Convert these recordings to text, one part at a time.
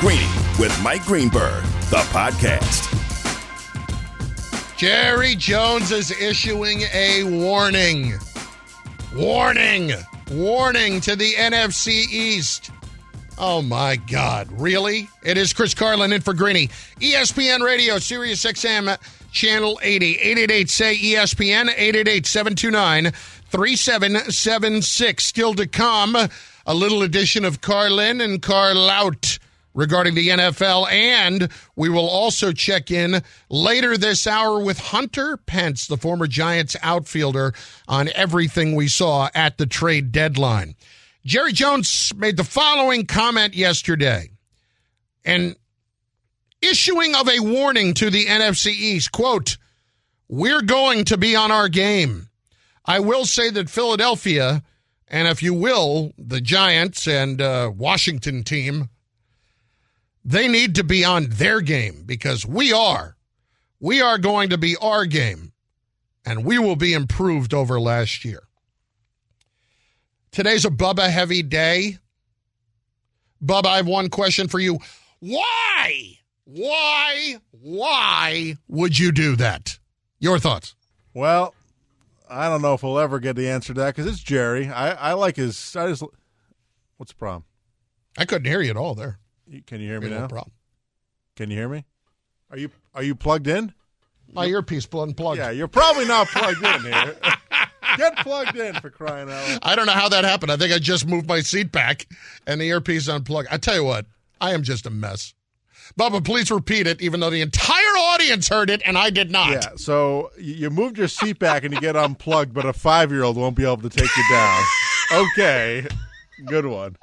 Greeny with Mike Greenberg, the podcast. Jerry Jones is issuing a warning. Warning. Warning to the NFC East. Oh my God. Really? It is Chris Carlin in for Greeny. ESPN Radio, Sirius XM, Channel 80. 888 say ESPN, 888 729 3776. Still to come, a little edition of Carlin and Carlout regarding the NFL. And we will also check in later this hour with Hunter Pence, the former Giants outfielder, on everything we saw at the trade deadline. Jerry Jones made the following comment yesterday and issuing of a warning to the NFC East quote, We're going to be on our game. I will say that Philadelphia, and if you will, the Giants and uh, Washington team, they need to be on their game because we are. We are going to be our game, and we will be improved over last year. Today's a Bubba heavy day. Bubba, I have one question for you. Why? Why? Why would you do that? Your thoughts? Well, I don't know if we'll ever get the answer to that because it's Jerry. I, I like his. I just. What's the problem? I couldn't hear you at all there. Can you hear me no now? problem. Can you hear me? Are you Are you plugged in? My earpiece unplugged. Yeah, you're probably not plugged in here. Get plugged in for crying out loud. I don't know how that happened. I think I just moved my seat back and the earpiece unplugged. I tell you what, I am just a mess. Bubba, please repeat it, even though the entire audience heard it and I did not. Yeah, so you moved your seat back and you get unplugged, but a five year old won't be able to take you down. Okay, good one.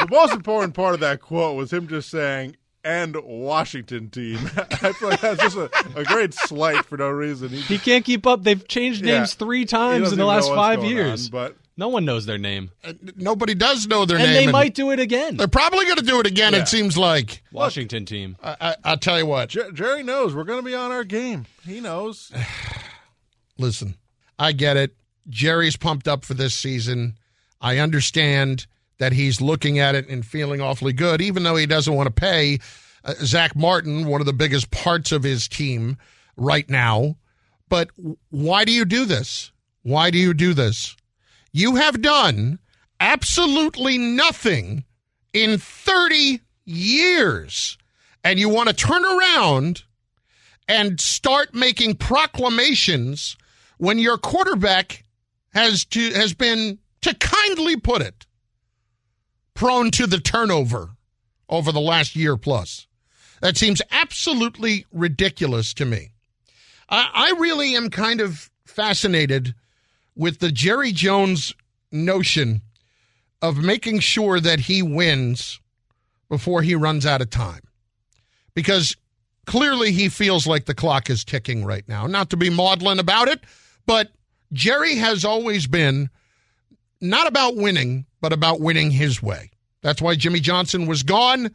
The most important part of that quote was him just saying, and Washington team. I feel like that's just a, a great slight for no reason. He, He can't keep up. They've changed Yeah. names three times in the last five years. on, but no one knows their name. Uh, Nobody does know their name. And name. they might do it again. They're probably going to do it again, Yeah. it seems like. Washington team. I, I, I'll tell you what. Jer- Jerry knows we're going to be on our game. He knows. Listen, I get it. Jerry's pumped up for this season. I understand that he's looking at it and feeling awfully good, even though he doesn't want to pay uh, Zach Martin, one of the biggest parts of his team right now. But why do you do this? Why do you do this? You have done absolutely nothing in 30 years, and you want to turn around and start making proclamations when your quarterback has to has been to kindly put it prone to the turnover over the last year plus. That seems absolutely ridiculous to me. I, I really am kind of fascinated with the Jerry Jones notion of making sure that he wins before he runs out of time. Because clearly he feels like the clock is ticking right now. Not to be maudlin about it, but Jerry has always been not about winning, but about winning his way. That's why Jimmy Johnson was gone.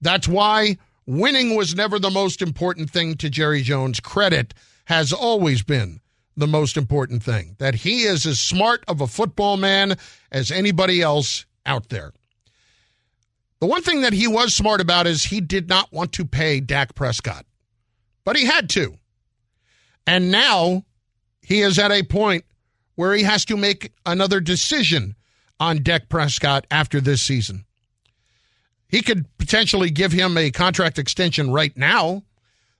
That's why winning was never the most important thing to Jerry Jones. Credit has always been the most important thing. That he is as smart of a football man as anybody else out there. The one thing that he was smart about is he did not want to pay Dak Prescott, but he had to. And now he is at a point where he has to make another decision on Dak Prescott after this season. He could potentially give him a contract extension right now.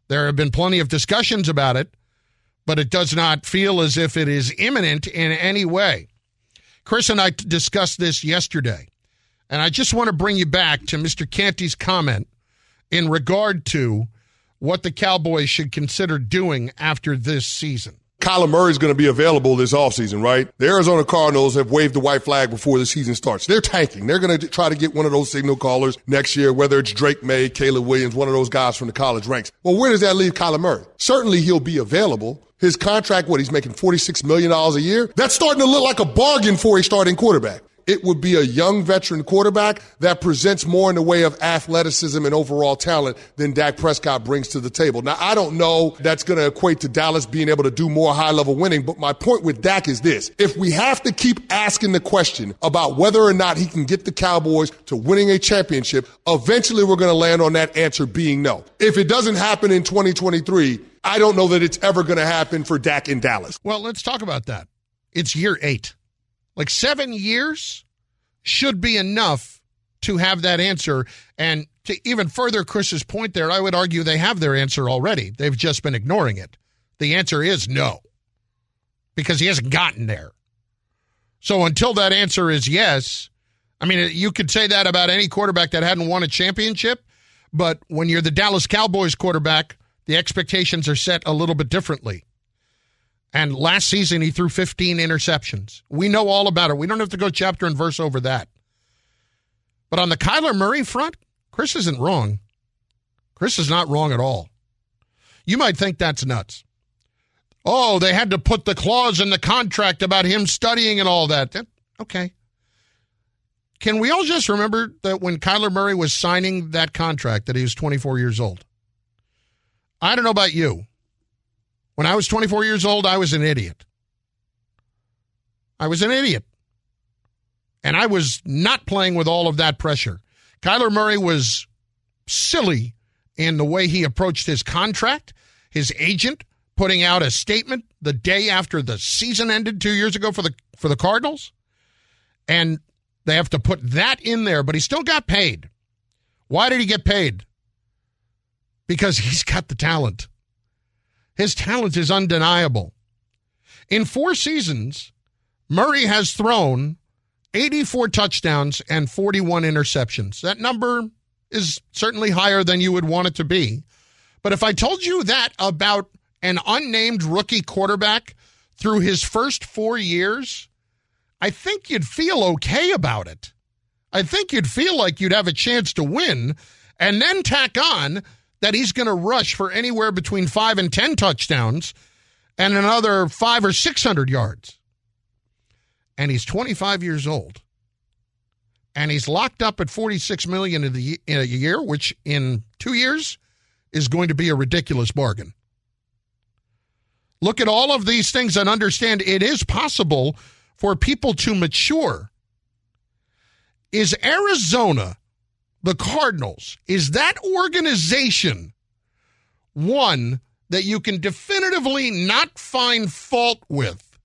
There have been plenty of discussions about it, but it does not feel as if it is imminent in any way. Chris and I discussed this yesterday, and I just want to bring you back to Mr. Canty's comment in regard to what the Cowboys should consider doing after this season. Kyler Murray's going to be available this offseason, right? The Arizona Cardinals have waved the white flag before the season starts. They're tanking. They're going to try to get one of those signal callers next year, whether it's Drake Maye, Caleb Williams, one of those guys from the college ranks. Well, where does that leave Kyler Murray? Certainly he'll be available. His contract, what, he's making $46 million a year? That's starting to look like a bargain for a starting quarterback. It would be a young veteran quarterback that presents more in the way of athleticism and overall talent than Dak Prescott brings to the table. Now, I don't know that's going to equate to Dallas being able to do more high level winning, but my point with Dak is this. If we have to keep asking the question about whether or not he can get the Cowboys to winning a championship, eventually we're going to land on that answer being no. If it doesn't happen in 2023, I don't know that it's ever going to happen for Dak in Dallas. Well, let's talk about that. It's year eight. Like seven years should be enough to have that answer. And to even further Chris's point there, I would argue they have their answer already. They've just been ignoring it. The answer is no, because he hasn't gotten there. So until that answer is yes, I mean, you could say that about any quarterback that hadn't won a championship, but when you're the Dallas Cowboys quarterback, the expectations are set a little bit differently. And last season, he threw 15 interceptions. We know all about it. We don't have to go chapter and verse over that. But on the Kyler Murray front, Chris isn't wrong. Chris is not wrong at all. You might think that's nuts. Oh, they had to put the clause in the contract about him studying and all that. Okay. Can we all just remember that when Kyler Murray was signing that contract that he was 24 years old? I don't know about you. When I was 24 years old, I was an idiot. I was an idiot. And I was not playing with all of that pressure. Kyler Murray was silly in the way he approached his contract, his agent putting out a statement the day after the season ended 2 years ago for the for the Cardinals. And they have to put that in there, but he still got paid. Why did he get paid? Because he's got the talent. His talent is undeniable. In four seasons, Murray has thrown 84 touchdowns and 41 interceptions. That number is certainly higher than you would want it to be. But if I told you that about an unnamed rookie quarterback through his first four years, I think you'd feel okay about it. I think you'd feel like you'd have a chance to win and then tack on that he's going to rush for anywhere between five and 10 touchdowns and another five or 600 yards. And he's 25 years old. And he's locked up at 46 million in, a year, which in two years is going to be a ridiculous bargain. Look at all of these things and understand it is possible for people to mature. Is Arizona the Cardinals, is that organization one that you can definitively not find fault with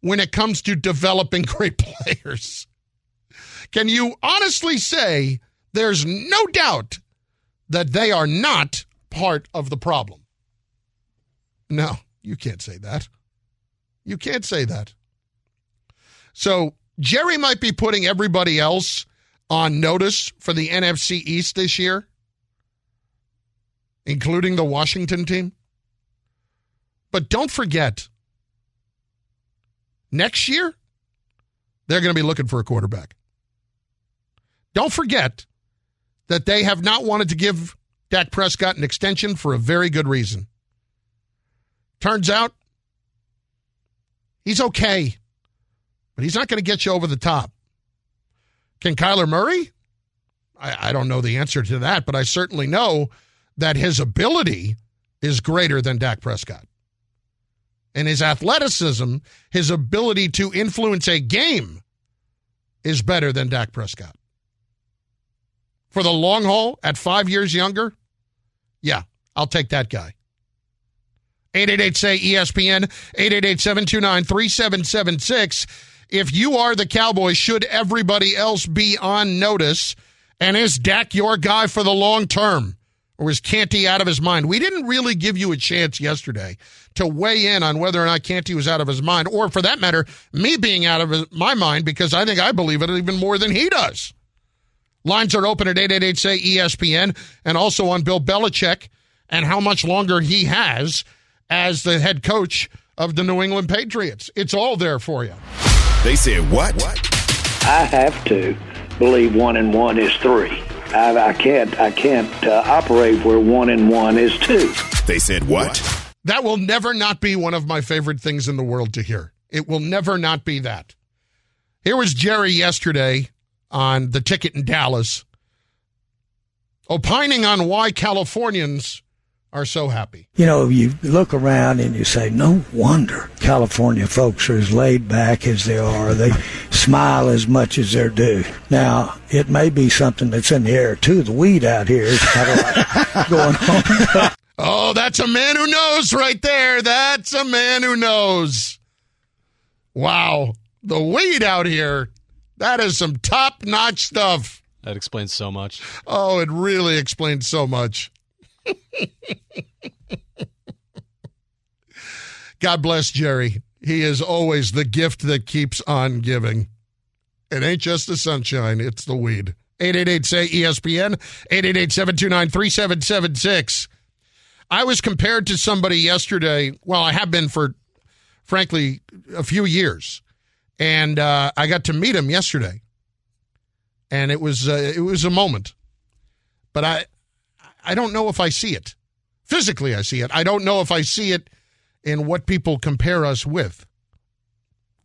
when it comes to developing great players? Can you honestly say there's no doubt that they are not part of the problem? No, you can't say that. You can't say that. So Jerry might be putting everybody else on notice for the NFC East this year, including the Washington team. But don't forget, next year, they're going to be looking for a quarterback. Don't forget that they have not wanted to give Dak Prescott an extension for a very good reason. Turns out he's okay, but he's not going to get you over the top. Can Kyler Murray? I, I don't know the answer to that, but I certainly know that his ability is greater than Dak Prescott. And his athleticism, his ability to influence a game is better than Dak Prescott. For the long haul, at five years younger, yeah, I'll take that guy. 888 say ESPN, 888 729 3776 if you are the Cowboys, should everybody else be on notice? And is Dak your guy for the long term? Or is Canty out of his mind? We didn't really give you a chance yesterday to weigh in on whether or not Canty was out of his mind, or for that matter, me being out of my mind because I think I believe it even more than he does. Lines are open at 888 say ESPN and also on Bill Belichick and how much longer he has as the head coach of the New England Patriots. It's all there for you. They said what? I have to believe one and one is three. I, I can't. I can't uh, operate where one and one is two. They said what? That will never not be one of my favorite things in the world to hear. It will never not be that. Here was Jerry yesterday on the ticket in Dallas, opining on why Californians are so happy. You know, you look around and you say, no wonder California folks are as laid back as they are. They smile as much as they're due. Now, it may be something that's in the air too. The weed out here is kind of like going on. Oh, that's a man who knows right there. That's a man who knows. Wow. The weed out here, that is some top notch stuff. That explains so much. Oh, it really explains so much. God bless Jerry. He is always the gift that keeps on giving. It ain't just the sunshine, it's the weed. 888 say ESPN, 888 729 3776. I was compared to somebody yesterday. Well, I have been for, frankly, a few years. And uh, I got to meet him yesterday. And it was uh, it was a moment. But I I don't know if I see it. Physically, I see it. I don't know if I see it in what people compare us with.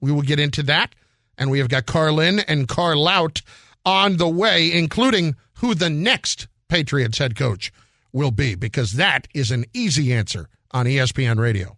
We will get into that. And we have got Carlin and Carlout on the way, including who the next Patriots head coach will be, because that is an easy answer on ESPN Radio.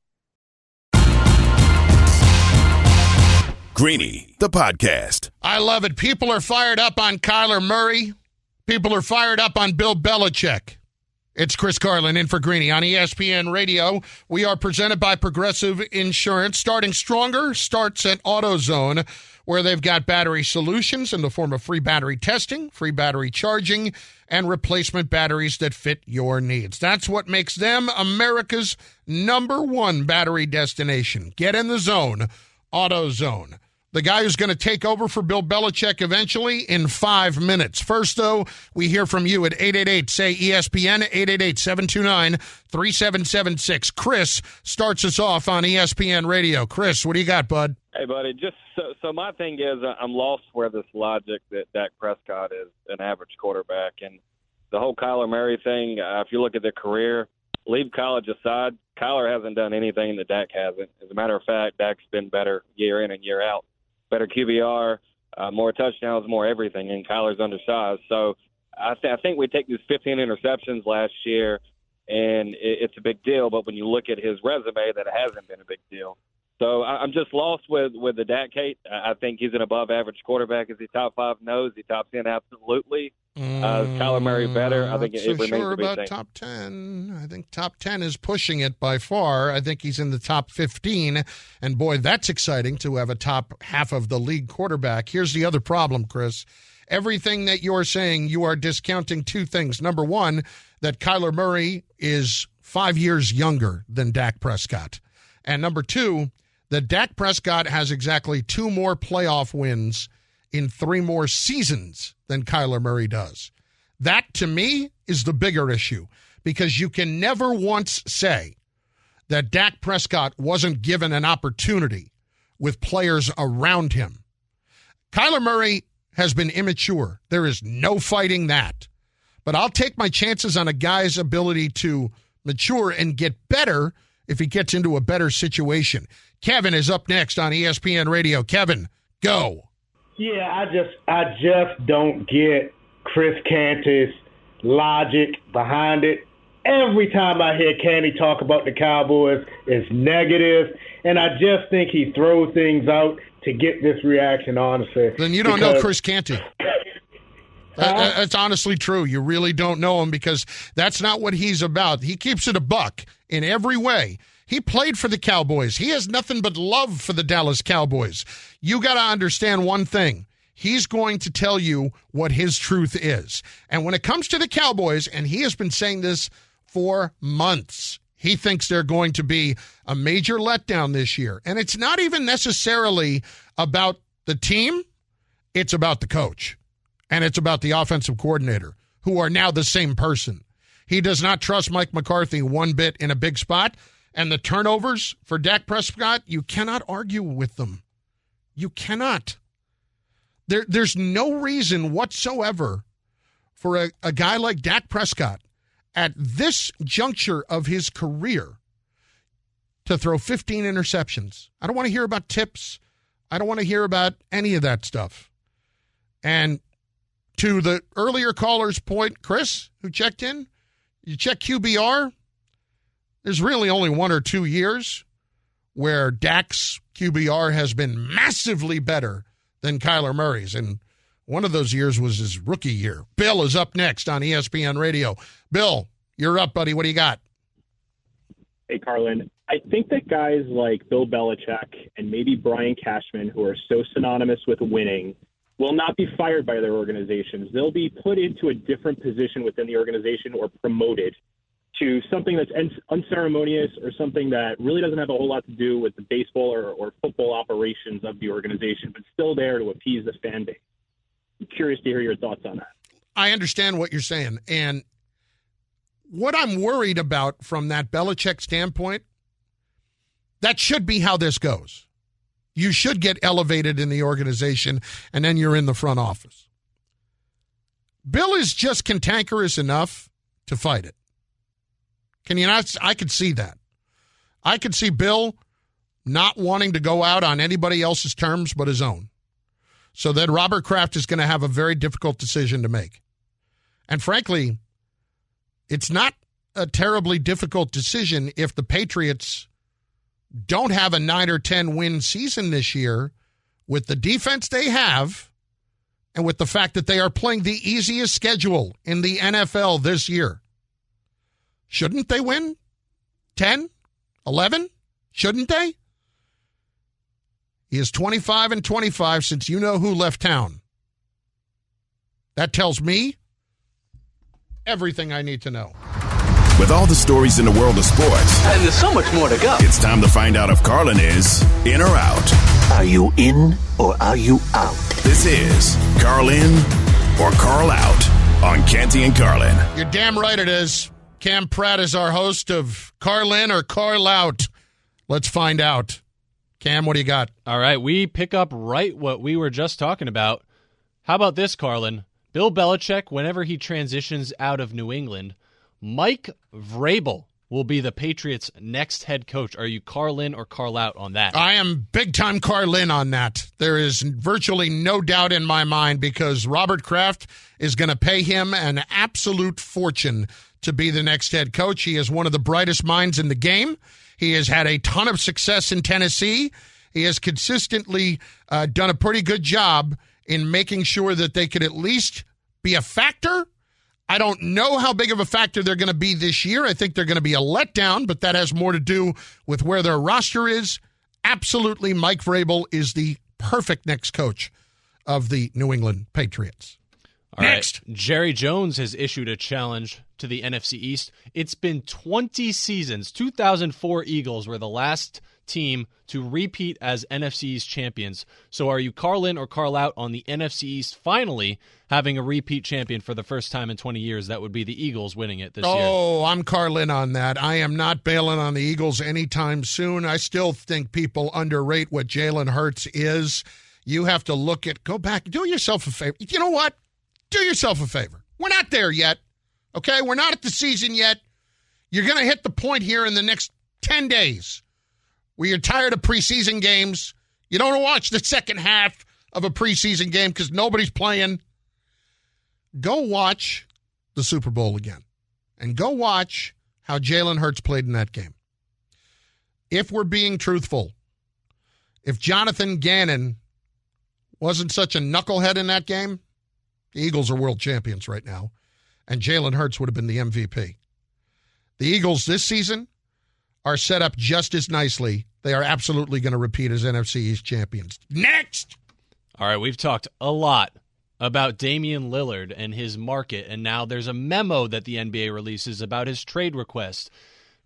Greeny, the podcast. I love it. People are fired up on Kyler Murray. People are fired up on Bill Belichick. It's Chris Carlin in for Greeny on ESPN Radio. We are presented by Progressive Insurance. Starting stronger starts at AutoZone, where they've got battery solutions in the form of free battery testing, free battery charging, and replacement batteries that fit your needs. That's what makes them America's number one battery destination. Get in the zone, AutoZone. The guy who's going to take over for Bill Belichick eventually in five minutes. First, though, we hear from you at 888 say ESPN, 888 729 3776. Chris starts us off on ESPN Radio. Chris, what do you got, bud? Hey, buddy. Just so, so my thing is, uh, I'm lost where this logic that Dak Prescott is an average quarterback, and the whole Kyler Murray thing. Uh, if you look at their career, leave college aside, Kyler hasn't done anything that Dak hasn't. As a matter of fact, Dak's been better year in and year out, better QBR, uh, more touchdowns, more everything, and Kyler's undersized. So I, th- I think we take these 15 interceptions last year, and it, it's a big deal. But when you look at his resume, that hasn't been a big deal. So I, I'm just lost with with the Dak Kate. I think he's an above average quarterback. Is he top five? No. Is he top ten? Absolutely. Uh, is Kyler Murray better? I think it, so it remains sure to be about seen. top 10. I think top 10 is pushing it by far. I think he's in the top 15. And boy, that's exciting to have a top half of the league quarterback. Here's the other problem, Chris. Everything that you're saying, you are discounting two things. Number one, that Kyler Murray is five years younger than Dak Prescott. And number two, that Dak Prescott has exactly two more playoff wins in three more seasons than Kyler Murray does. That to me is the bigger issue because you can never once say that Dak Prescott wasn't given an opportunity with players around him. Kyler Murray has been immature. There is no fighting that. But I'll take my chances on a guy's ability to mature and get better if he gets into a better situation. Kevin is up next on ESPN Radio. Kevin, go. Yeah, I just I just don't get Chris Canty's logic behind it. Every time I hear Canty talk about the Cowboys, it's negative, and I just think he throws things out to get this reaction. Honestly, Then you don't know Chris Canty. That- that- that's honestly true. You really don't know him because that's not what he's about. He keeps it a buck in every way. He played for the Cowboys. He has nothing but love for the Dallas Cowboys. You got to understand one thing. He's going to tell you what his truth is. And when it comes to the Cowboys, and he has been saying this for months, he thinks they're going to be a major letdown this year. And it's not even necessarily about the team, it's about the coach and it's about the offensive coordinator, who are now the same person. He does not trust Mike McCarthy one bit in a big spot. And the turnovers for Dak Prescott, you cannot argue with them. You cannot. There, there's no reason whatsoever for a, a guy like Dak Prescott at this juncture of his career to throw 15 interceptions. I don't want to hear about tips. I don't want to hear about any of that stuff. And to the earlier caller's point, Chris, who checked in, you check QBR. There's really only one or two years where Dak's QBR has been massively better than Kyler Murray's. And one of those years was his rookie year. Bill is up next on ESPN Radio. Bill, you're up, buddy. What do you got? Hey, Carlin. I think that guys like Bill Belichick and maybe Brian Cashman, who are so synonymous with winning, will not be fired by their organizations. They'll be put into a different position within the organization or promoted to something that's unceremonious or something that really doesn't have a whole lot to do with the baseball or, or football operations of the organization, but still there to appease the fan base. I'm curious to hear your thoughts on that. I understand what you're saying. And what I'm worried about from that Belichick standpoint, that should be how this goes. You should get elevated in the organization, and then you're in the front office. Bill is just cantankerous enough to fight it. Can you not? I could see that. I could see Bill not wanting to go out on anybody else's terms but his own. So then Robert Kraft is going to have a very difficult decision to make. And frankly, it's not a terribly difficult decision if the Patriots don't have a 9 or 10 win season this year with the defense they have and with the fact that they are playing the easiest schedule in the NFL this year. Shouldn't they win 10, 11? Shouldn't they? He is 25 and 25 since you know who left town. That tells me everything I need to know. With all the stories in the world of sports, And there's so much more to go. it's time to find out if Carlin is in or out. Are you in or are you out? This is Carlin or Carl Out on Canty and Carlin. You're damn right it is. Cam Pratt is our host of Carlin or Carl Out. Let's find out. Cam, what do you got? All right, we pick up right what we were just talking about. How about this, Carlin? Bill Belichick, whenever he transitions out of New England, Mike Vrabel will be the Patriots' next head coach. Are you Carlin or Carl out on that? I am big time Carlin on that. There is virtually no doubt in my mind because Robert Kraft is going to pay him an absolute fortune to be the next head coach. He is one of the brightest minds in the game. He has had a ton of success in Tennessee. He has consistently uh, done a pretty good job in making sure that they could at least be a factor. I don't know how big of a factor they're going to be this year. I think they're going to be a letdown, but that has more to do with where their roster is. Absolutely, Mike Vrabel is the perfect next coach of the New England Patriots. All right. Next. Jerry Jones has issued a challenge to the NFC East. It's been 20 seasons. 2004 Eagles were the last team to repeat as NFC East champions. So are you Carlin or Carl out on the NFC East finally having a repeat champion for the first time in 20 years? That would be the Eagles winning it this year. Oh, I'm Carlin on that. I am not bailing on the Eagles anytime soon. I still think people underrate what Jalen Hurts is. You have to look at, go back, do yourself a favor. You know what? Do yourself a favor. We're not there yet. Okay? We're not at the season yet. You're going to hit the point here in the next 10 days where you're tired of preseason games. You don't watch the second half of a preseason game because nobody's playing. Go watch the Super Bowl again and go watch how Jalen Hurts played in that game. If we're being truthful, if Jonathan Gannon wasn't such a knucklehead in that game, the Eagles are world champions right now, and Jalen Hurts would have been the MVP. The Eagles this season are set up just as nicely. They are absolutely going to repeat as NFC East champions. Next! All right, we've talked a lot about Damian Lillard and his market, and now there's a memo that the NBA releases about his trade request.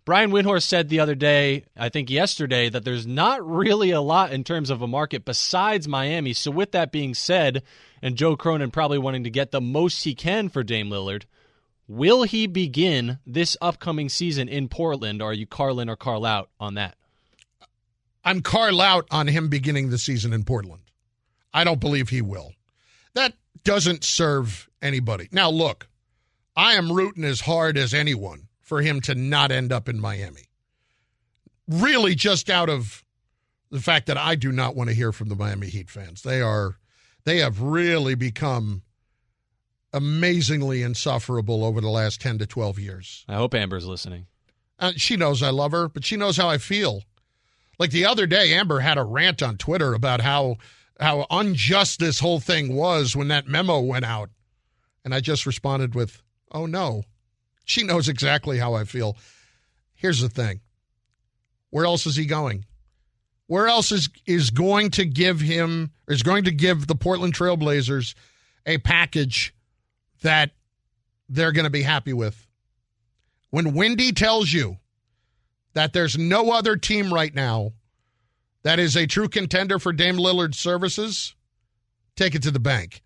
Brian Windhorst said the other day, I think yesterday, that there's not really a lot in terms of a market besides Miami. So, with that being said, and Joe Cronin probably wanting to get the most he can for Dame Lillard, will he begin this upcoming season in Portland? Or are you Carlin or Carl out on that? I'm Carl out on him beginning the season in Portland. I don't believe he will. That doesn't serve anybody. Now, look, I am rooting as hard as anyone for him to not end up in Miami. Really, just out of the fact that I do not want to hear from the Miami Heat fans. They are, they have really become amazingly insufferable over the last 10 to 12 years. I hope Amber's listening. Uh, she knows I love her, but she knows how I feel. Like the other day, Amber had a rant on Twitter about how how unjust this whole thing was when that memo went out. And I just responded with, oh no. She knows exactly how I feel. Here's the thing. Where else is he going? Where else is is going to give him is going to give the Portland Trailblazers a package that they're going to be happy with? When Windy tells you that there's no other team right now that is a true contender for Dame Lillard's services, take it to the bank.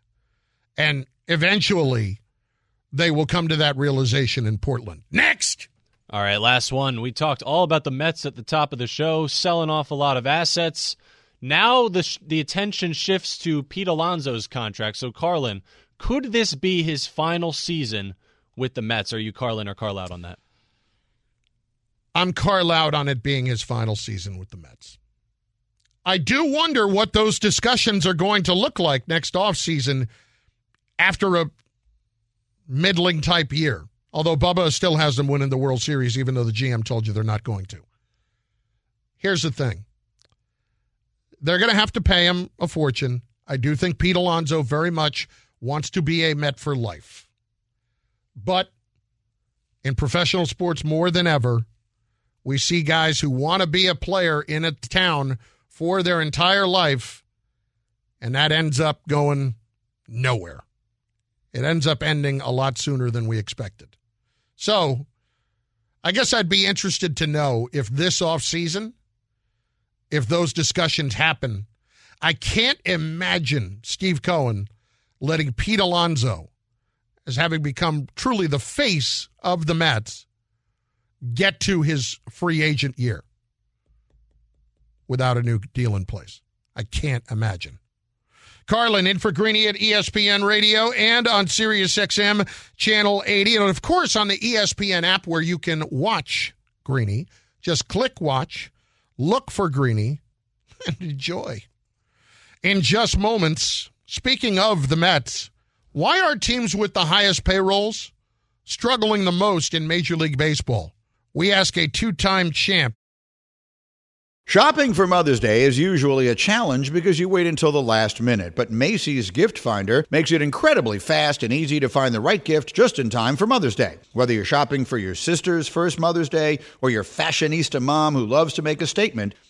And eventually, they will come to that realization in Portland. Next! All right, last one. We talked all about the Mets at the top of the show, selling off a lot of assets. Now the the attention shifts to Pete Alonso's contract. So, Carlin, could this be his final season with the Mets? Are you Carlin or Carl out on that? I'm Carl out on it being his final season with the Mets. I do wonder what those discussions are going to look like next offseason after a middling type year. Although Bubba still has them winning the World Series, even though the GM told you they're not going to. Here's the thing they're going to have to pay him a fortune. I do think Pete Alonso very much wants to be a Met for life. But in professional sports, more than ever, we see guys who want to be a player in a town for their entire life, and that ends up going nowhere. It ends up ending a lot sooner than we expected. So, I guess I'd be interested to know if this offseason, if those discussions happen. I can't imagine Steve Cohen letting Pete Alonso, as having become truly the face of the Mets, get to his free agent year without a new deal in place. I can't imagine. Carlin in for Greeny at ESPN Radio and on Sirius XM Channel 80. And of course on the ESPN app where you can watch Greeny. Just click watch, look for Greeny, and enjoy. In just moments, speaking of the Mets, why are teams with the highest payrolls struggling the most in Major League Baseball? We ask a two time champ Shopping for Mother's Day is usually a challenge because you wait until the last minute, but Macy's Gift Finder makes it incredibly fast and easy to find the right gift just in time for Mother's Day. Whether you're shopping for your sister's first Mother's Day or your fashionista mom who loves to make a statement,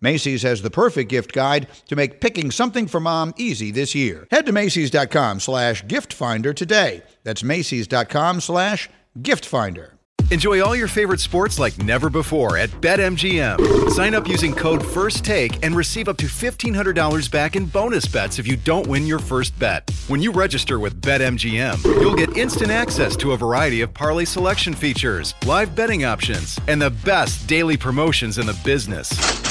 Macy's has the perfect gift guide to make picking something for mom easy this year. Head to Macy's.com slash gift finder today. That's Macy's.com slash gift finder. Enjoy all your favorite sports like never before at BetMGM. Sign up using code FIRSTTAKE and receive up to $1,500 back in bonus bets if you don't win your first bet. When you register with BetMGM, you'll get instant access to a variety of parlay selection features, live betting options, and the best daily promotions in the business.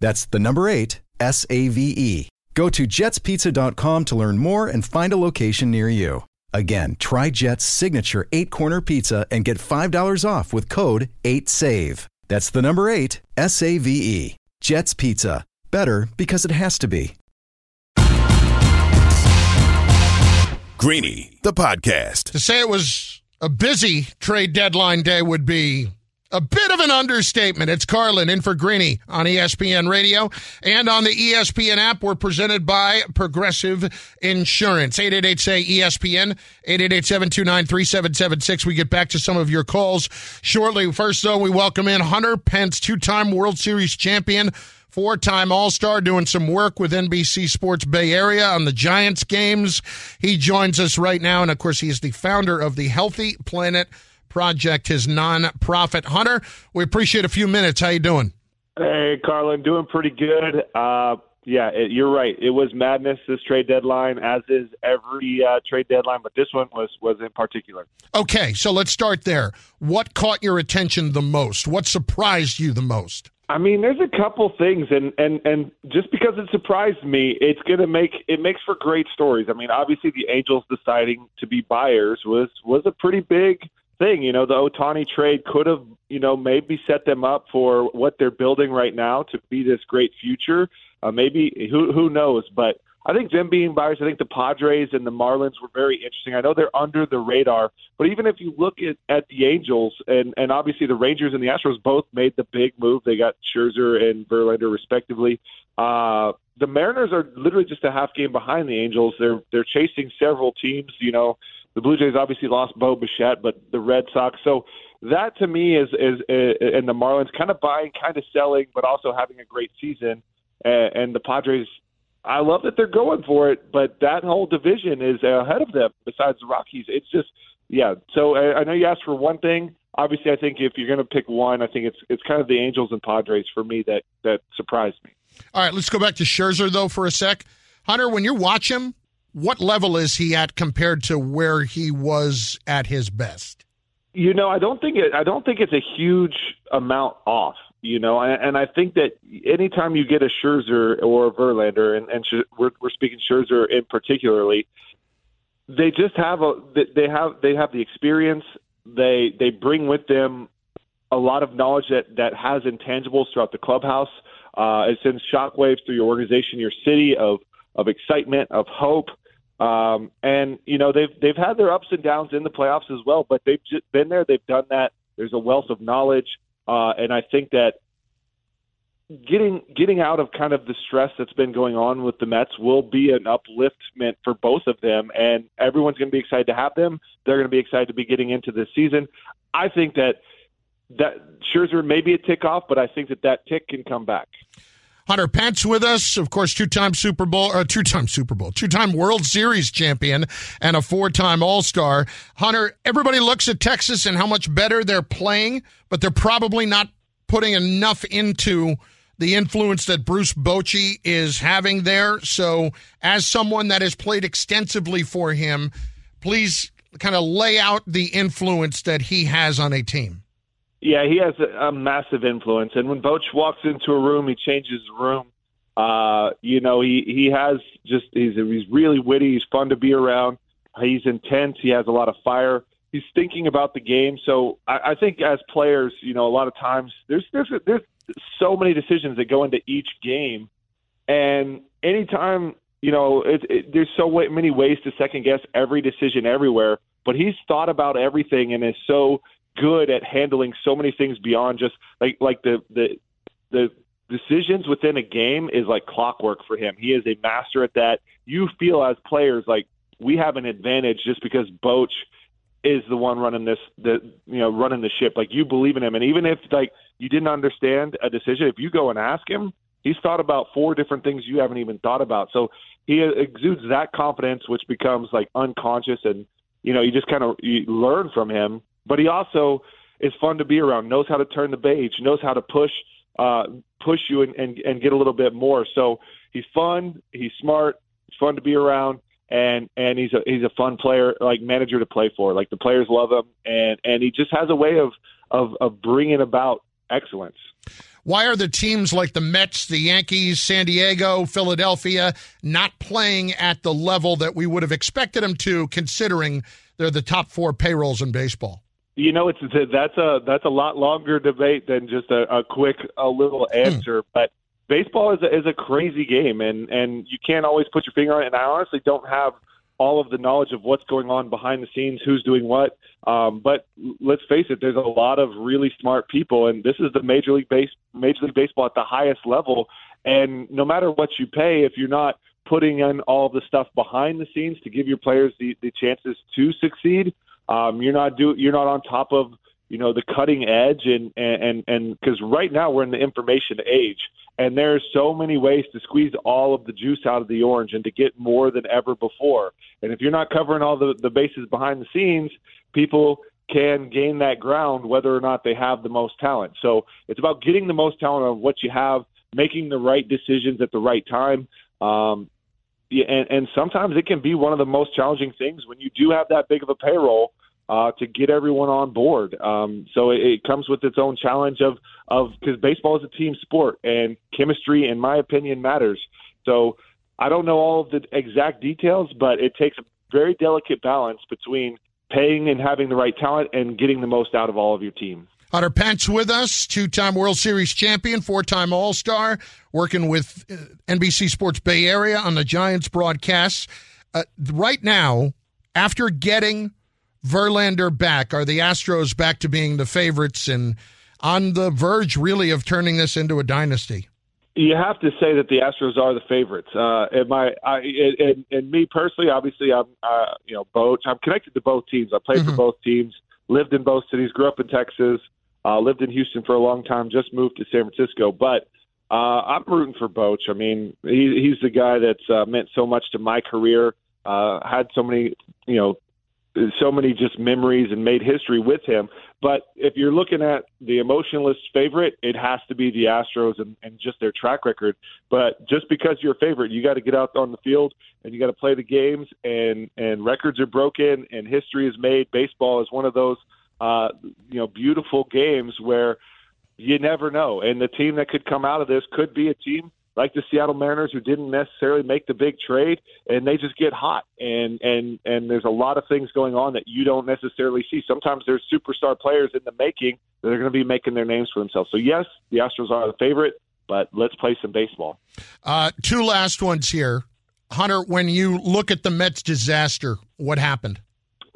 That's the number eight, S A V E. Go to jetspizza.com to learn more and find a location near you. Again, try Jet's signature eight corner pizza and get $5 off with code 8SAVE. That's the number eight, S A V E. Jet's Pizza. Better because it has to be. Greeny, the podcast. To say it was a busy trade deadline day would be a bit of an understatement. It's Carlin in for Greeny on ESPN Radio and on the ESPN app. We're presented by Progressive Insurance. 888-SAY-ESPN, 888-729-3776. We get back to some of your calls shortly. First, though, we welcome in Hunter Pence, two-time World Series champion, four-time All-Star, doing some work with NBC Sports Bay Area on the Giants games. He joins us right now, and of course, he is the founder of the Healthy Planet Project, his non-profit. Hunter, we appreciate a few minutes. How you doing? Hey, Carlin, doing pretty good. Uh, yeah, it, you're right. It was madness this trade deadline, as is every uh, trade deadline, but this one was was in particular. Okay, so let's start there. What caught your attention the most? What surprised you the most? I mean, there's a couple things, and and and just because it surprised me, it's gonna make it makes for great stories. I mean, obviously, the Angels deciding to be buyers was was a pretty big thing. You know, the Ohtani trade could have, you know, maybe set them up for what they're building right now to be this great future. Uh, maybe who who knows? But I think them being buyers, I think the Padres and the Marlins were very interesting. I know they're under the radar, but even if you look at, at the Angels and and obviously the Rangers and the Astros both made the big move. They got Scherzer and Verlander respectively. Uh, the Mariners are literally just a half game behind the Angels. They're they're chasing several teams. You know, the Blue Jays obviously lost Bo Bichette, but the Red Sox. So that to me is is, is and the Marlins kind of buying, kind of selling, but also having a great season. And, and the Padres, I love that they're going for it, but that whole division is ahead of them. Besides the Rockies, it's just yeah. So I, I know you asked for one thing. Obviously, I think if you're going to pick one, I think it's it's kind of the Angels and Padres for me that that surprised me. All right, let's go back to Scherzer though for a sec. Hunter, when you watch him, what level is he at compared to where he was at his best? You know, I don't think it. I don't think it's a huge amount off. You know, and, and I think that anytime you get a Scherzer or a Verlander, and, and Sch- we're, we're speaking Scherzer in particularly, they just have a they have they have the experience. They they bring with them a lot of knowledge that that has intangibles throughout the clubhouse. Uh, it sends shockwaves through your organization, your city of of excitement, of hope. Um, and you know they've they've had their ups and downs in the playoffs as well, but they've just been there. They've done that. There's a wealth of knowledge, uh, and I think that getting getting out of kind of the stress that's been going on with the Mets will be an upliftment for both of them, and everyone's going to be excited to have them. They're going to be excited to be getting into this season. I think that that Scherzer may be a tick off, but I think that that tick can come back. Hunter Pence with us, of course, two-time Super Bowl, uh, two-time Super Bowl, two-time World Series champion, and a four-time All-Star. Hunter, everybody looks at Texas and how much better they're playing, but they're probably not putting enough into the influence that Bruce Bochy is having there. So, as someone that has played extensively for him, please kind of lay out the influence that he has on a team. Yeah, he has a, a massive influence, and when Boch walks into a room, he changes the room. Uh, you know, he he has just he's he's really witty. He's fun to be around. He's intense. He has a lot of fire. He's thinking about the game. So I, I think as players, you know, a lot of times there's there's there's so many decisions that go into each game, and anytime you know, it, it, there's so many ways to second guess every decision everywhere. But he's thought about everything and is so good at handling so many things beyond just like like the the the decisions within a game is like clockwork for him. He is a master at that. You feel as players like we have an advantage just because Boch is the one running this the you know running the ship. Like you believe in him, and even if like you didn't understand a decision, if you go and ask him, he's thought about four different things you haven't even thought about. So he exudes that confidence, which becomes like unconscious, and you know you just kind of you learn from him. But he also is fun to be around. Knows how to turn the page. Knows how to push uh, push you and, and and get a little bit more. So he's fun. He's smart. He's fun to be around and and he's a he's a fun player like manager to play for like the players love him and and he just has a way of of of bringing about excellence why are the teams like the Mets, the Yankees, San Diego, Philadelphia not playing at the level that we would have expected them to, considering they're the top four payrolls in baseball? You know, it's that's a that's a lot longer debate than just a, a quick a little hmm. answer. But baseball is a, is a crazy game, and and you can't always put your finger on it. And I honestly don't have all of the knowledge of what's going on behind the scenes, who's doing what. Um, but let's face it, there's a lot of really smart people, and this is the major league base major league baseball at the highest level. And no matter what you pay, if you're not putting in all the stuff behind the scenes to give your players the, the chances to succeed, um, you're not do you're not on top of you know the cutting edge and and and because right now we're in the information age and there's so many ways to squeeze all of the juice out of the orange and to get more than ever before. And if you're not covering all the the bases behind the scenes people can gain that ground whether or not they have the most talent. So it's about getting the most talent of what you have making the right decisions at the right time. Um, and, and sometimes it can be one of the most challenging things when you do have that big of a payroll uh, to get everyone on board. Um, so it, it comes with its own challenge of of because baseball is a team sport and chemistry, in my opinion, matters. So I don't know all of the exact details, but it takes a very delicate balance between paying and having the right talent and getting the most out of all of your team. Hunter Pence with us, two time World Series champion, four time All Star, working with uh, NBC Sports Bay Area on the Giants broadcasts. Uh, right now, after getting Verlander back? Are the Astros back to being the favorites and on the verge, really, of turning this into a dynasty? You have to say that the Astros are the favorites. Uh, and my, I, and, and me personally, obviously, I'm, uh, you know, both. I'm connected to both teams. I played mm-hmm. for both teams, lived in both cities, grew up in Texas, uh, lived in Houston for a long time, just moved to San Francisco. But uh, I'm rooting for Boch. I mean, he, he's the guy that's uh, meant so much to my career. Uh, had so many, you know, so many just memories and made history with him. But if you're looking at the emotionless favorite, it has to be the Astros and, and just their track record. But just because you're a favorite, you got to get out on the field and you got to play the games. And and records are broken and history is made. Baseball is one of those uh, you know beautiful games where you never know. And the team that could come out of this could be a team like the Seattle Mariners who didn't necessarily make the big trade and they just get hot and and and there's a lot of things going on that you don't necessarily see. Sometimes there's superstar players in the making that are going to be making their names for themselves. So yes, the Astros are the favorite, but let's play some baseball. Uh, two last ones here. Hunter, when you look at the Mets disaster, what happened?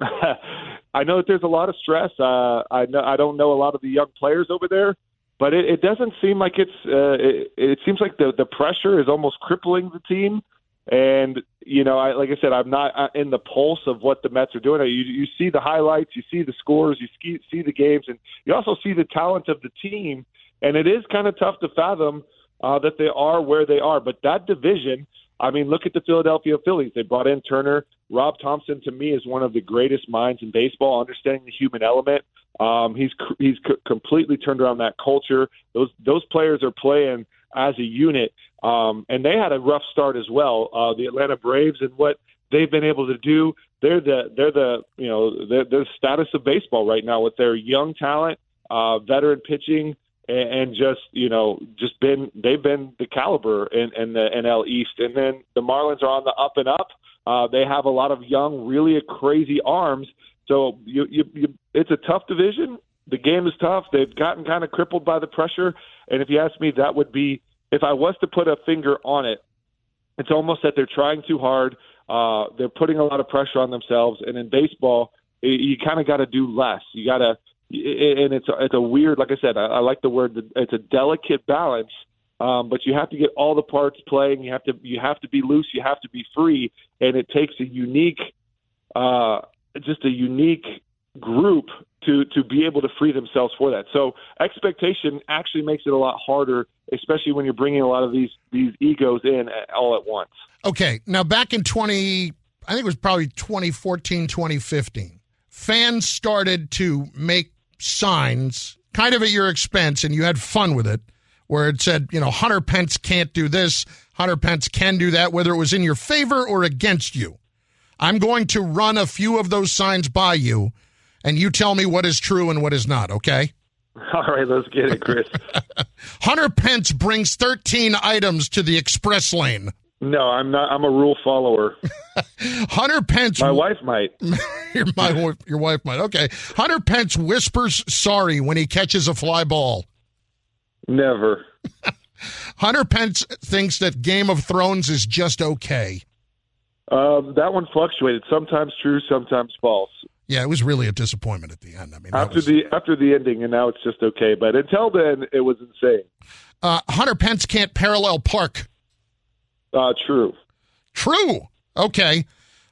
I know that there's a lot of stress. Uh, I know I don't know a lot of the young players over there, but it, it doesn't seem like it's. Uh, it, it seems like the the pressure is almost crippling the team. And you know, I, like I said, I'm not uh, in the pulse of what the Mets are doing. You, you see the highlights, you see the scores, you see, see the games, and you also see the talent of the team. And it is kind of tough to fathom uh, that they are where they are. But that division, I mean, look at the Philadelphia Phillies. They brought in Turner. Rob Thomson, to me, is one of the greatest minds in baseball, understanding the human element. Um, he's he's c- completely turned around that culture. Those those players are playing as a unit, um, and they had a rough start as well. Uh, the Atlanta Braves and what they've been able to do. They're the they're the you know they're, they're the status of baseball right now with their young talent, uh, veteran pitching, and, just you know just been they've been the caliber in, in the NL East, and then the Marlins are on the up and up. Uh, they have a lot of young, really crazy arms. So you, you, you, it's a tough division. The game is tough. They've gotten kind of crippled by the pressure. And if you ask me, that would be if I was to put a finger on it. It's almost that they're trying too hard. Uh, they're putting a lot of pressure on themselves. And in baseball, you kind of got to do less. You got to, and it's a, it's a weird. Like I said, I, I like the word. It's a delicate balance um, but you have to get all the parts playing. You have to you have to be loose. You have to be free, and it takes a unique, uh, just a unique group to to be able to free themselves for that. So expectation actually makes it a lot harder, especially when you're bringing a lot of these these egos in all at once. Okay, now back in 20, I think it was probably 2014, 2015, fans started to make signs kind of at your expense, and you had fun with it where it said, you know, Hunter Pence can't do this, Hunter Pence can do that, whether it was in your favor or against you. I'm going to run a few of those signs by you, and you tell me what is true and what is not, okay? All right, let's get it, Chris. Hunter Pence brings 13 items to the express lane. No, I'm not. I'm a rule follower. Hunter Pence. My wife might. your, my, your wife might. Okay. Hunter Pence whispers sorry when he catches a fly ball. Never. Hunter Pence thinks that Game of Thrones is just okay. Um, that one fluctuated. Sometimes true, sometimes false. Yeah, it was really a disappointment at the end. I mean, after was... the after the ending, and now it's just okay. But until then, it was insane. Uh, Hunter Pence can't parallel park. Uh, true. True. Okay.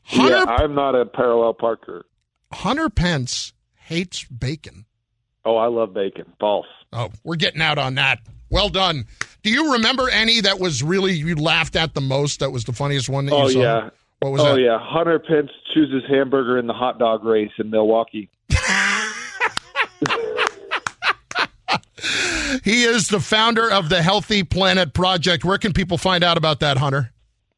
Hunter... Yeah, I'm not a parallel parker. Hunter Pence hates bacon. Oh, I love bacon. False. Oh, we're getting out on that. Well done. Do you remember any that was really you laughed at the most? That was the funniest one that you oh, saw. yeah. What was oh that? yeah. Hunter Pence chooses hamburger in the hot dog race in Milwaukee. he is the founder of the Healthy Planet Project. Where can people find out about that, Hunter?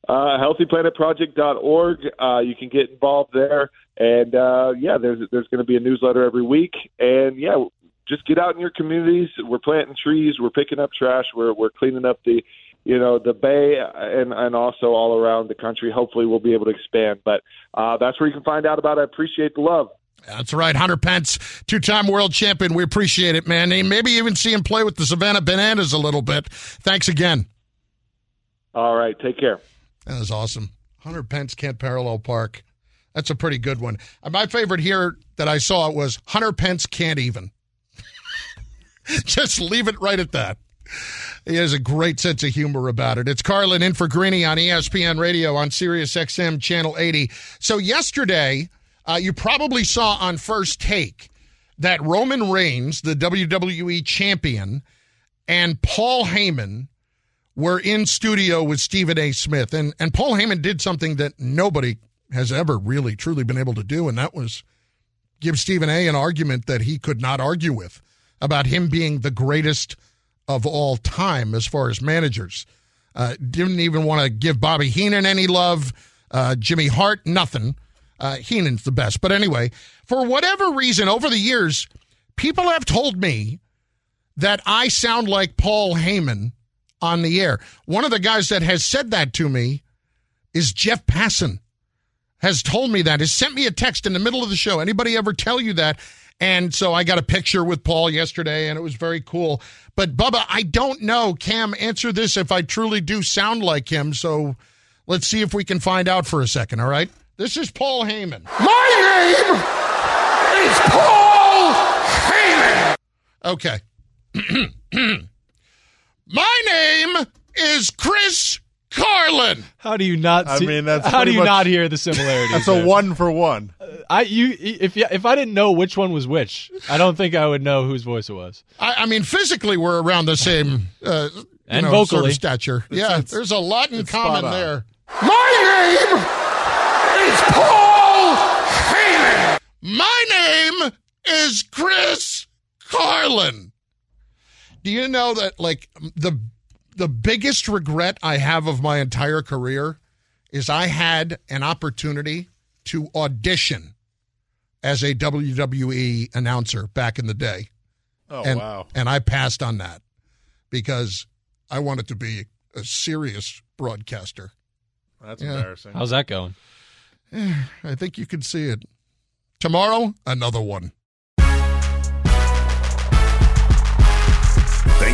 Uh, healthyplanetproject.org. Uh, you can get involved there. And uh, yeah, there's there's going to be a newsletter every week. And yeah, just get out in your communities. We're planting trees. We're picking up trash. We're we're cleaning up the, you know, the bay and and also all around the country. Hopefully, we'll be able to expand. But uh, that's where you can find out about. it. I appreciate the love. That's right, Hunter Pence, two-time world champion. We appreciate it, man. And maybe even see him play with the Savannah Bananas a little bit. Thanks again. All right, take care. That was awesome. Hunter Pence can't parallel park. That's a pretty good one. My favorite here that I saw was Hunter Pence can't even. Just leave it right at that. He has a great sense of humor about it. It's Carlin in for Greeny on ESPN Radio on Sirius XM Channel 80. So yesterday, uh, you probably saw on First Take that Roman Reigns, the WWE champion, and Paul Heyman were in studio with Stephen A. Smith. And, and Paul Heyman did something that nobody has ever really truly been able to do, and that was give Stephen A. an argument that he could not argue with about him being the greatest of all time as far as managers. Uh, didn't even want to give Bobby Heenan any love. Uh, Jimmy Hart, nothing. Uh, Heenan's the best. But anyway, for whatever reason, over the years, people have told me that I sound like Paul Heyman on the air. One of the guys that has said that to me is Jeff Passan has told me that, has sent me a text in the middle of the show. Anybody ever tell you that? And so I got a picture with Paul yesterday, and it was very cool. But Bubba, I don't know. Cam, answer this if I truly do sound like him. So let's see if we can find out for a second. All right. This is Paul Heyman. My name is Paul Heyman. Okay. My name is Chris Carlin. How do you not? I mean, that's how do you much- not hear the similarities? That's a there? one for one. I you if you, if I didn't know which one was which, I don't think I would know whose voice it was. I, I mean, physically, we're around the same uh, you And know, sort vocally. of stature. It's- yeah, it's- there's a lot in common there. My name is Paul Heyman. My name is Chris Carlin. Do you know that like the the biggest regret I have of my entire career is I had an opportunity to audition as a WWE announcer back in the day. Oh and, wow. And I passed on that because I wanted to be a serious broadcaster. That's Yeah. embarrassing. How's that going? I think you can see it. Tomorrow, another one.